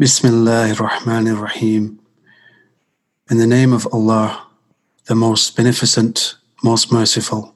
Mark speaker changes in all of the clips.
Speaker 1: Bismillah ar-Rahman ar-Rahim. In the name of Allah, the most beneficent, most merciful.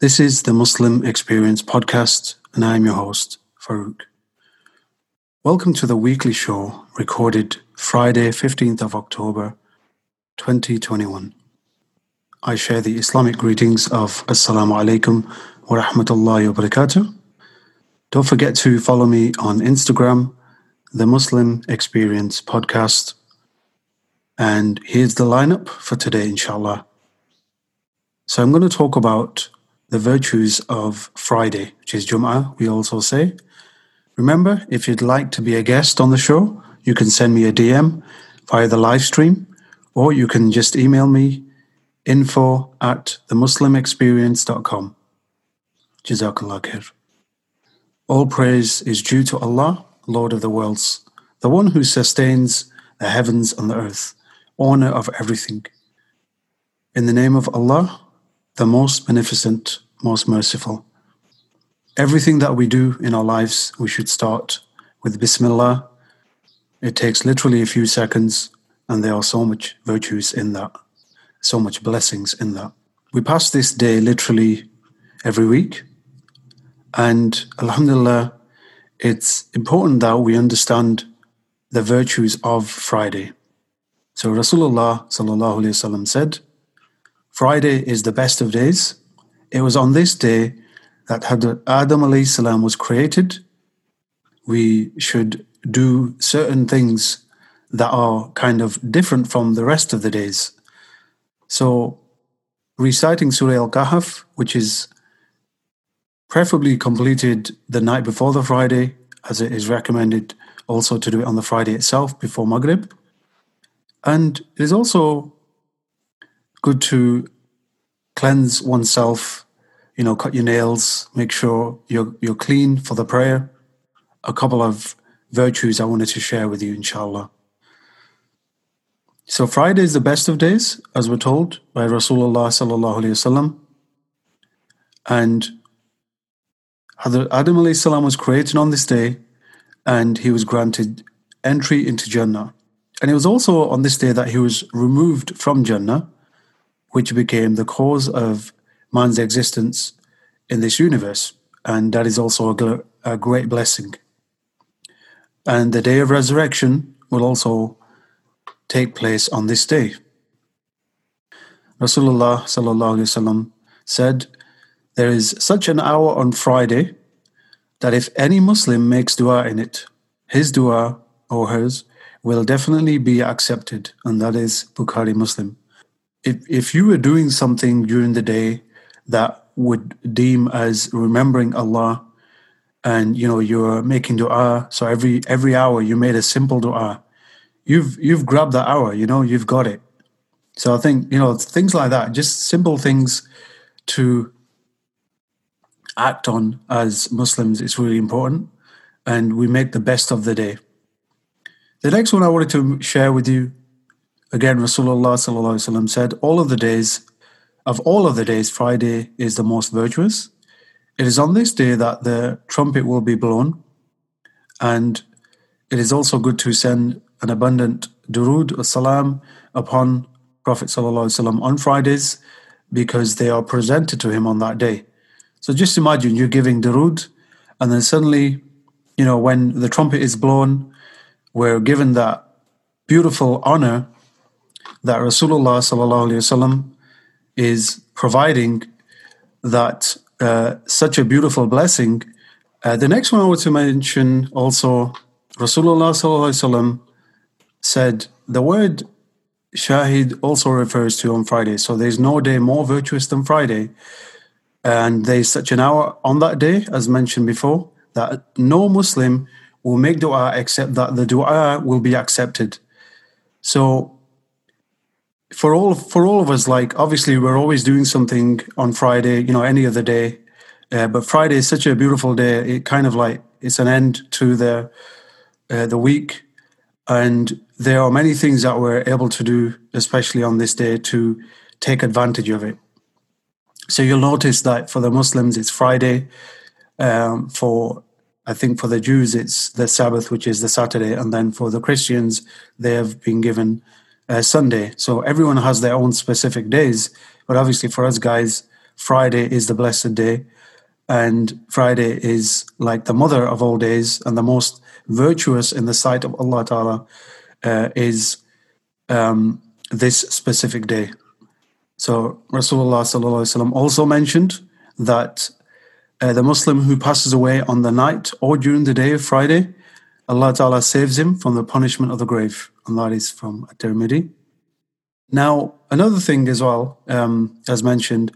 Speaker 1: This is the Muslim Experience podcast, and I am your host, Farouk. Welcome to the weekly show recorded Friday, 15th of October, 2021. I share the Islamic greetings of Assalamu alaikum wa rahmatullahi wa barakatuh. Don't forget to follow me on Instagram the Muslim Experience podcast. And here's the lineup for today, inshallah. So I'm going to talk about the virtues of Friday, which is Jum'ah, we also say. Remember, if you'd like to be a guest on the show, you can send me a DM via the live stream, or you can just email me info at themuslimexperience.com. Jazakallah khair. All praise is due to Allah Lord of the worlds, the one who sustains the heavens and the earth, owner of everything. In the name of Allah, the most beneficent, most merciful. Everything that we do in our lives, we should start with Bismillah. It takes literally a few seconds, and there are so much virtues in that, so much blessings in that. We pass this day literally every week, and Alhamdulillah, it's important that we understand the virtues of Friday. So Rasulullah sallallahu said, Friday is the best of days. It was on this day that Adam alayhi salam was created. We should do certain things that are kind of different from the rest of the days. So reciting Surah Al-Kahf, which is preferably completed the night before the Friday, as it is recommended also to do it on the Friday itself before Maghrib. And it is also good to cleanse oneself, you know, cut your nails, make sure you're, you're clean for the prayer. A couple of virtues I wanted to share with you, inshallah. So Friday is the best of days, as we're told by Rasulullah sallallahu alaihi wasallam. And Adam salam was created on this day and he was granted entry into Jannah. And it was also on this day that he was removed from Jannah, which became the cause of man's existence in this universe. And that is also a, a great blessing. And the day of resurrection will also take place on this day. Rasulullah said, there is such an hour on Friday that if any Muslim makes dua in it, his dua or hers will definitely be accepted, and that is Bukhari Muslim. If, if you were doing something during the day that would deem as remembering Allah, and you know you're making dua, so every every hour you made a simple dua, you've you've grabbed that hour, you know you've got it. So I think you know things like that, just simple things to act on as Muslims is really important, and we make the best of the day. The next one I wanted to share with you, again, Rasulullah said, all of the days, of all of the days, Friday is the most virtuous. It is on this day that the trumpet will be blown, and it is also good to send an abundant durood or salam upon Prophet on Fridays because they are presented to him on that day. So just imagine you're giving Darood, and then suddenly, you know, when the trumpet is blown, we're given that beautiful honor that Rasulullah sallallahu is providing that uh, such a beautiful blessing. Uh, the next one I want to mention also, Rasulullah sallallahu said the word shahid also refers to on Friday. So there's no day more virtuous than Friday. And there's such an hour on that day, as mentioned before, that no Muslim will make dua except that the dua will be accepted. So for all for all of us, like obviously we're always doing something on Friday, you know, any other day. Uh, but Friday is such a beautiful day. It kind of like it's an end to the uh, the week, and there are many things that we're able to do, especially on this day, to take advantage of it. So you'll notice that for the Muslims, it's Friday. Um, for I think for the Jews, it's the Sabbath, which is the Saturday. And then for the Christians, they have been given uh, Sunday. So everyone has their own specific days. But obviously, for us guys, Friday is the blessed day. And Friday is like the mother of all days and the most virtuous in the sight of Allah Ta'ala uh, is um, this specific day. So Rasulullah also mentioned that uh, the Muslim who passes away on the night or during the day of Friday, Allah Ta'ala saves him from the punishment of the grave. And that is from At-Tirmidhi. Now, another thing as well, um, as mentioned,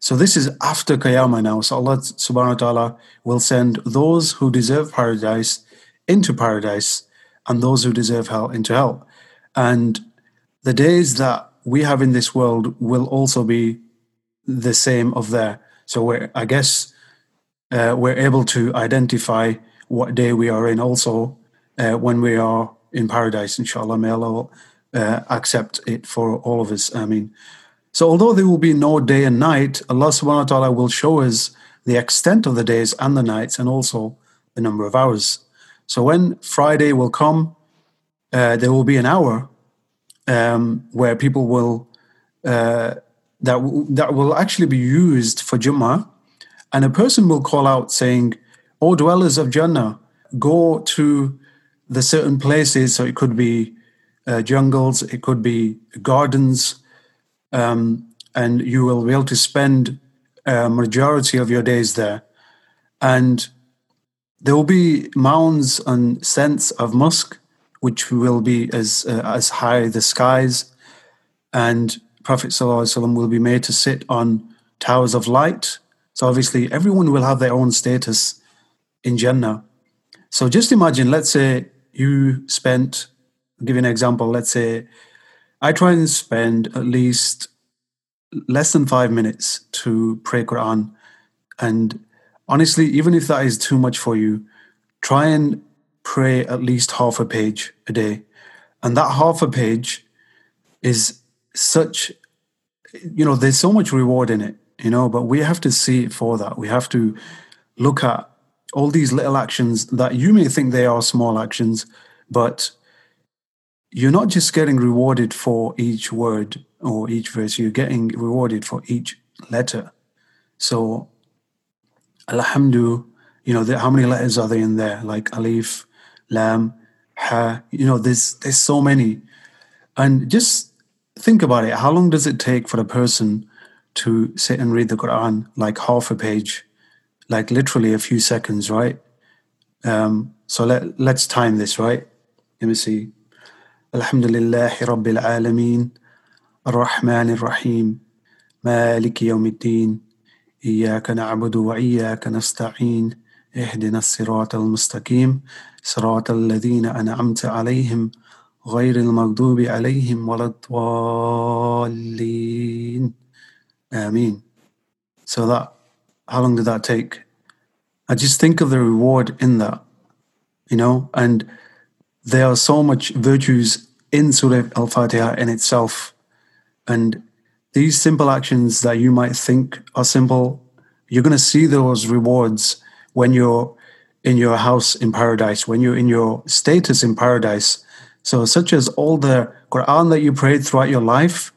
Speaker 1: so this is after Qiyamah now. So Allah subhanahu wa ta'ala will send those who deserve paradise into paradise and those who deserve hell into hell. And the days that we have in this world will also be the same of there. So we're, I guess uh, we're able to identify what day we are in also uh, when we are in paradise, inshallah. May Allah uh, accept it for all of us. I mean, so although there will be no day and night, Allah subhanahu wa ta'ala will show us the extent of the days and the nights and also the number of hours. So when Friday will come, uh, there will be an hour um, where people will uh, that w- that will actually be used for Jummah, and a person will call out saying, "O dwellers of Jannah, go to the certain places." So it could be uh, jungles, it could be gardens, um, and you will be able to spend a majority of your days there, and there will be mounds and scents of musk which will be as uh, as high the skies, and Prophet ﷺ will be made to sit on towers of light. So obviously, everyone will have their own status in Jannah. So just imagine, let's say you spent, I'll give you an example. Let's say I try and spend at least less than five minutes to pray Quran, and honestly, even if that is too much for you, try and pray at least half a page a day. And that half a page is such, you know, there's so much reward in it, you know, but we have to see it for that. We have to look at all these little actions that you may think they are small actions, but you're not just getting rewarded for each word or each verse, you're getting rewarded for each letter. So, Alhamdulillah, you know, how many letters are there in there? Like Alif, lam, ha. You know, there's there's so many, and just think about it. How long does it take for a person to sit and read the Quran? Like half a page, like literally a few seconds, right? Um, so let let's time this, right? Let me see. الحمد لله رب العالمين الرحمن الرحيم مالك يوم الدين إياك نعبد وإياك نستعين اهدنا الصراط المستقيم صراط الذين أنعمت عليهم غير المغضوب عليهم ولا الضالين آمين So that, how long did that take? I just think of the reward in that, you know, and there are so much virtues in Surah Al-Fatiha in itself. And these simple actions that you might think are simple, you're going to see those rewards when you're in your house in paradise, when you're in your status in paradise. So, such as all the Quran that you prayed throughout your life,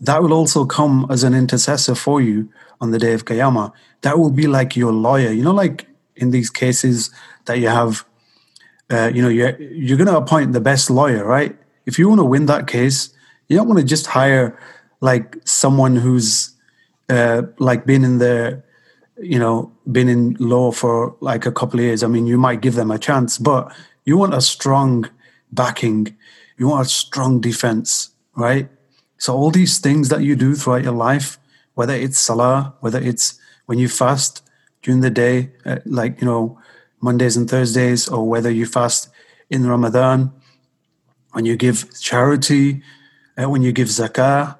Speaker 1: that will also come as an intercessor for you on the day of Qiyamah. That will be like your lawyer. You know, like in these cases that you have, uh, you know, you're, you're going to appoint the best lawyer, right? If you want to win that case, you don't want to just hire like someone who's uh, like been in the you know, been in law for like a couple of years, I mean, you might give them a chance, but you want a strong backing, you want a strong defense, right? So, all these things that you do throughout your life, whether it's salah, whether it's when you fast during the day, uh, like, you know, Mondays and Thursdays, or whether you fast in Ramadan, when you give charity, uh, when you give zakah,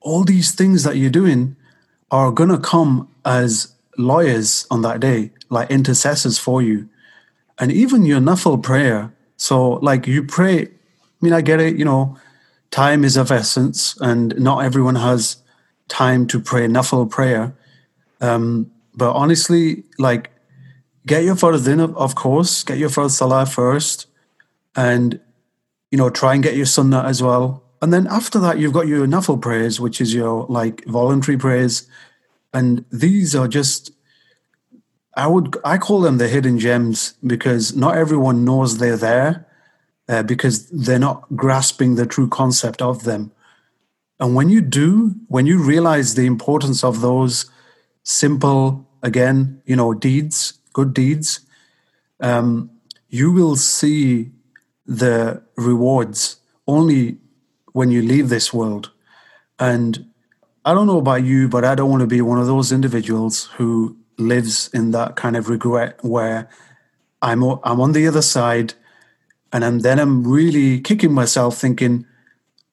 Speaker 1: all these things that you're doing are going to come as lawyers on that day, like intercessors for you. And even your nafil prayer. So, like you pray, I mean, I get it, you know, time is of essence, and not everyone has time to pray nafil prayer. Um, but honestly, like get your farz in, of course, get your farz salah first, and you know try and get your sunnah as well. And then after that, you've got your nafil prayers, which is your like voluntary prayers, and these are just I would I call them the hidden gems because not everyone knows they're there uh, because they're not grasping the true concept of them. And when you do, when you realize the importance of those simple, again, you know, deeds, good deeds, um, you will see the rewards only when you leave this world. And I don't know about you, but I don't want to be one of those individuals who lives in that kind of regret where I'm I'm on the other side, and I'm, then I'm really kicking myself, thinking,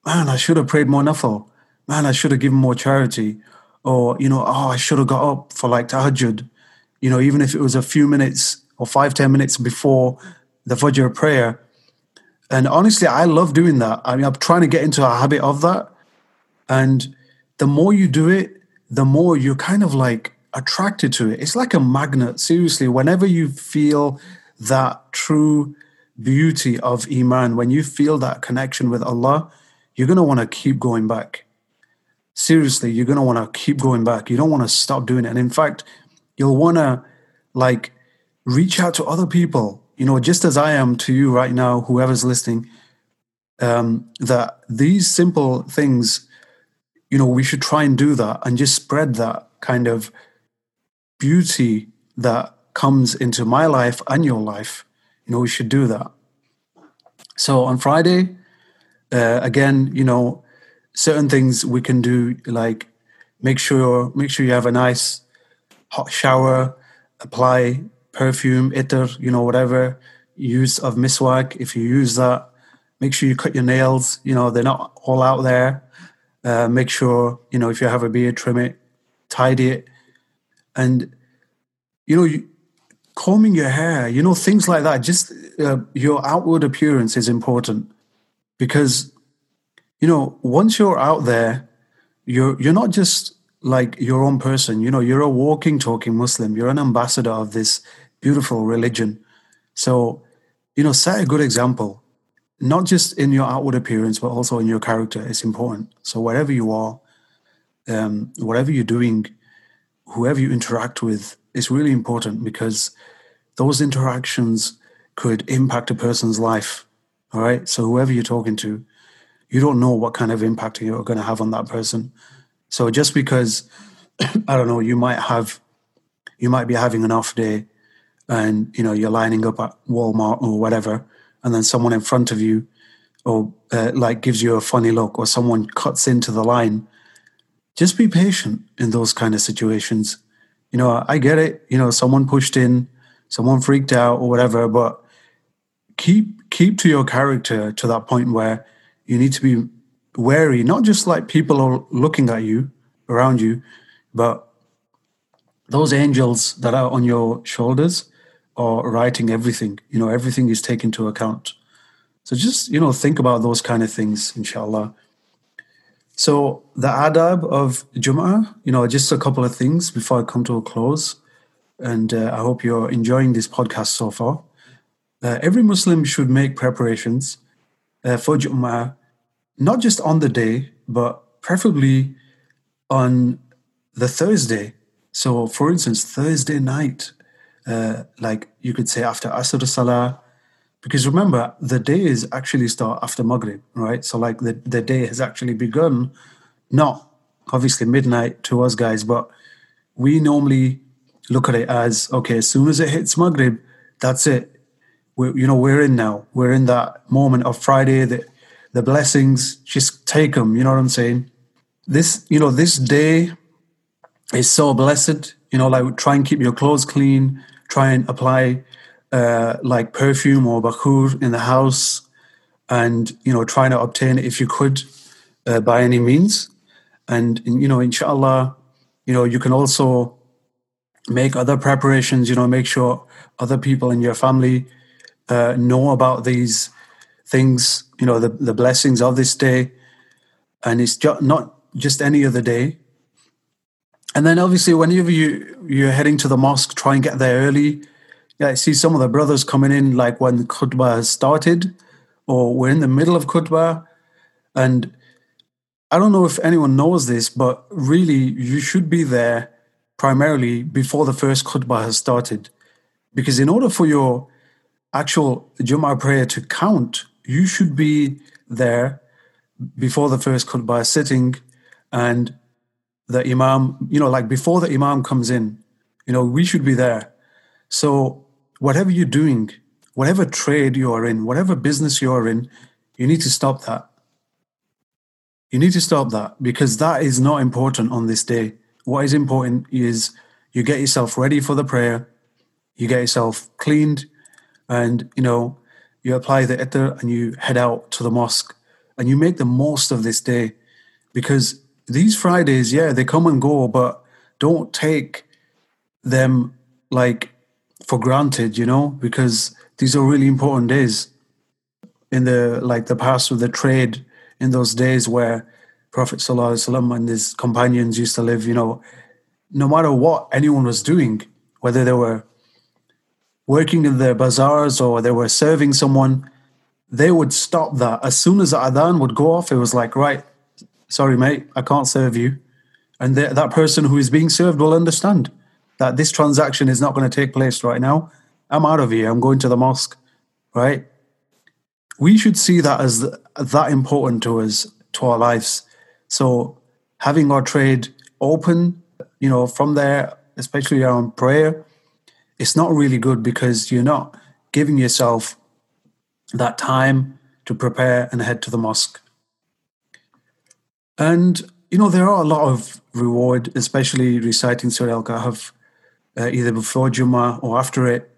Speaker 1: "Man, I should have prayed more nafil. Man, I should have given more charity, or you know, oh, I should have got up for like tahajjud. You know, even if it was a few minutes or five ten minutes before the fajr prayer." And honestly, I love doing that. I mean, I'm trying to get into a habit of that, and the more you do it, the more you're kind of like attracted to it. It's like a magnet. Seriously, whenever you feel that true beauty of Iman, when you feel that connection with Allah, you're going to want to keep going back. Seriously, you're going to want to keep going back. You don't want to stop doing it. And in fact, you'll want to like reach out to other people, you know, just as I am to you right now, whoever's listening, um, that these simple things, you know, we should try and do that and just spread that kind of beauty that comes into my life and your life, you know, we should do that. So on Friday, uh, again, you know, certain things we can do like make sure make sure you have a nice hot shower, apply perfume, itar, you know, whatever use of miswak. If you use that, make sure you cut your nails. You know, they're not all out there. Uh, make sure you know if you have a beard, trim it, tidy it, and you know you, combing your hair you know things like that just uh, your outward appearance is important. Because you know once you're out there you're you're not just like your own person. You know you're a walking talking muslim. You're an ambassador of this beautiful religion. So you know set a good example not just in your outward appearance but also in your character it's important so wherever you are um, whatever you're doing whoever you interact with is really important because those interactions could impact a person's life. All right. So whoever you're talking to, you don't know what kind of impact you're going to have on that person. So just because I don't know, you might have, you might be having an off day, and you know you're lining up at Walmart or whatever, and then someone in front of you, or uh, like gives you a funny look, or someone cuts into the line just be patient in those kind of situations. You know, I get it. You know, someone pushed in, someone freaked out or whatever, but keep keep to your character to that point where you need to be wary, not just like people are looking at you around you, but those angels that are on your shoulders are writing everything. You know, everything is taken into account. So just, you know, think about those kind of things, inshallah. So the adab of Jum'ah, you know, just a couple of things before I come to a close. And uh, I hope you're enjoying this podcast so far. Uh, every Muslim should make preparations uh, for Jum'ah, not just on the day, but preferably on the Thursday. So, for instance, Thursday night, uh, like you could say after Asr Salah, because remember, the days actually start after Maghrib, right? So, like, the, the day has actually begun, not obviously midnight to us guys, but we normally look at it as okay, as soon as it hits Maghrib, that's it. we you know, we're in now. We're in that moment of Friday, the, the blessings, just take them, you know what I'm saying? This, you know, this day is so blessed, you know, like try and keep your clothes clean, try and apply uh, like perfume or bakhur in the house and you know trying to obtain it if you could uh, by any means. And you know inshallah you know you can also make other preparations you know make sure other people in your family uh, know about these things you know the, the blessings of this day. And it's just not just any other day and then obviously whenever you you're heading to the mosque try and get there early Yeah, I see some of the brothers coming in like when khutbah has started, or we're in the middle of khutbah, and I don't know if anyone knows this, but really you should be there primarily before the first khutbah has started, because in order for your actual Jummah prayer to count, you should be there before the first khutbah sitting and the imam, you know, like before the imam comes in, you know, we should be there. So whatever you're doing, whatever trade you are in, whatever business you are in, you need to stop that. You need to stop that because that is not important on this day. What is important is you get yourself ready for the prayer, you get yourself cleaned, and you know, you apply the itar and you head out to the mosque and you make the most of this day because these Fridays, yeah, they come and go, but don't take them like for granted, you know, because these are really important days in the like the past with the trade in those days where Prophet Sallallahu and his companions used to live, you know, no matter what anyone was doing, whether they were working in their bazaars or they were serving someone, they would stop that. As soon as the adhan would go off, it was like, right, sorry, mate, I can't serve you. And th- that person who is being served will understand that this transaction is not going to take place right now. I'm out of here. I'm going to the mosque, right? We should see that as th- that important to us, to our lives. So having our trade open, you know, from there, especially around prayer, it's not really good because you're not giving yourself that time to prepare and head to the mosque. And, you know, there are a lot of reward, especially reciting Surah Al Kahf, uh, either before Jummah or after it.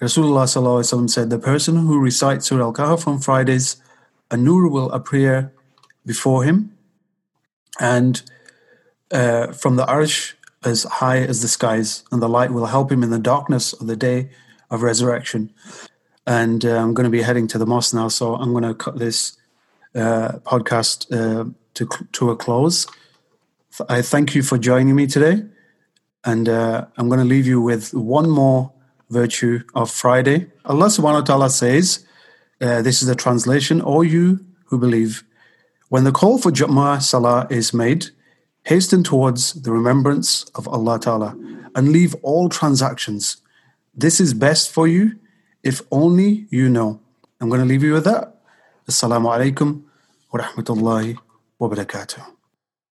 Speaker 1: Rasulullah said, The person who recites Surah Al Kahf on Fridays, a nur will appear before him, and uh, from the arsh as high as the skies, and the light will help him in the darkness of the day of resurrection. And uh, I'm going to be heading to the mosque now, so I'm going to cut this uh, podcast uh, to to a close. I thank you for joining me today, and uh, I'm going to leave you with one more virtue of Friday. Allah Subhanahu wa Taala says, uh, "This is the translation. All you who believe, when the call for Jummah Salah is made, hasten towards the remembrance of Allah Taala and leave all transactions. This is best for you, if only you know." I'm going to leave you with that. Assalamu alaikum wa rahmatullahi وبركاته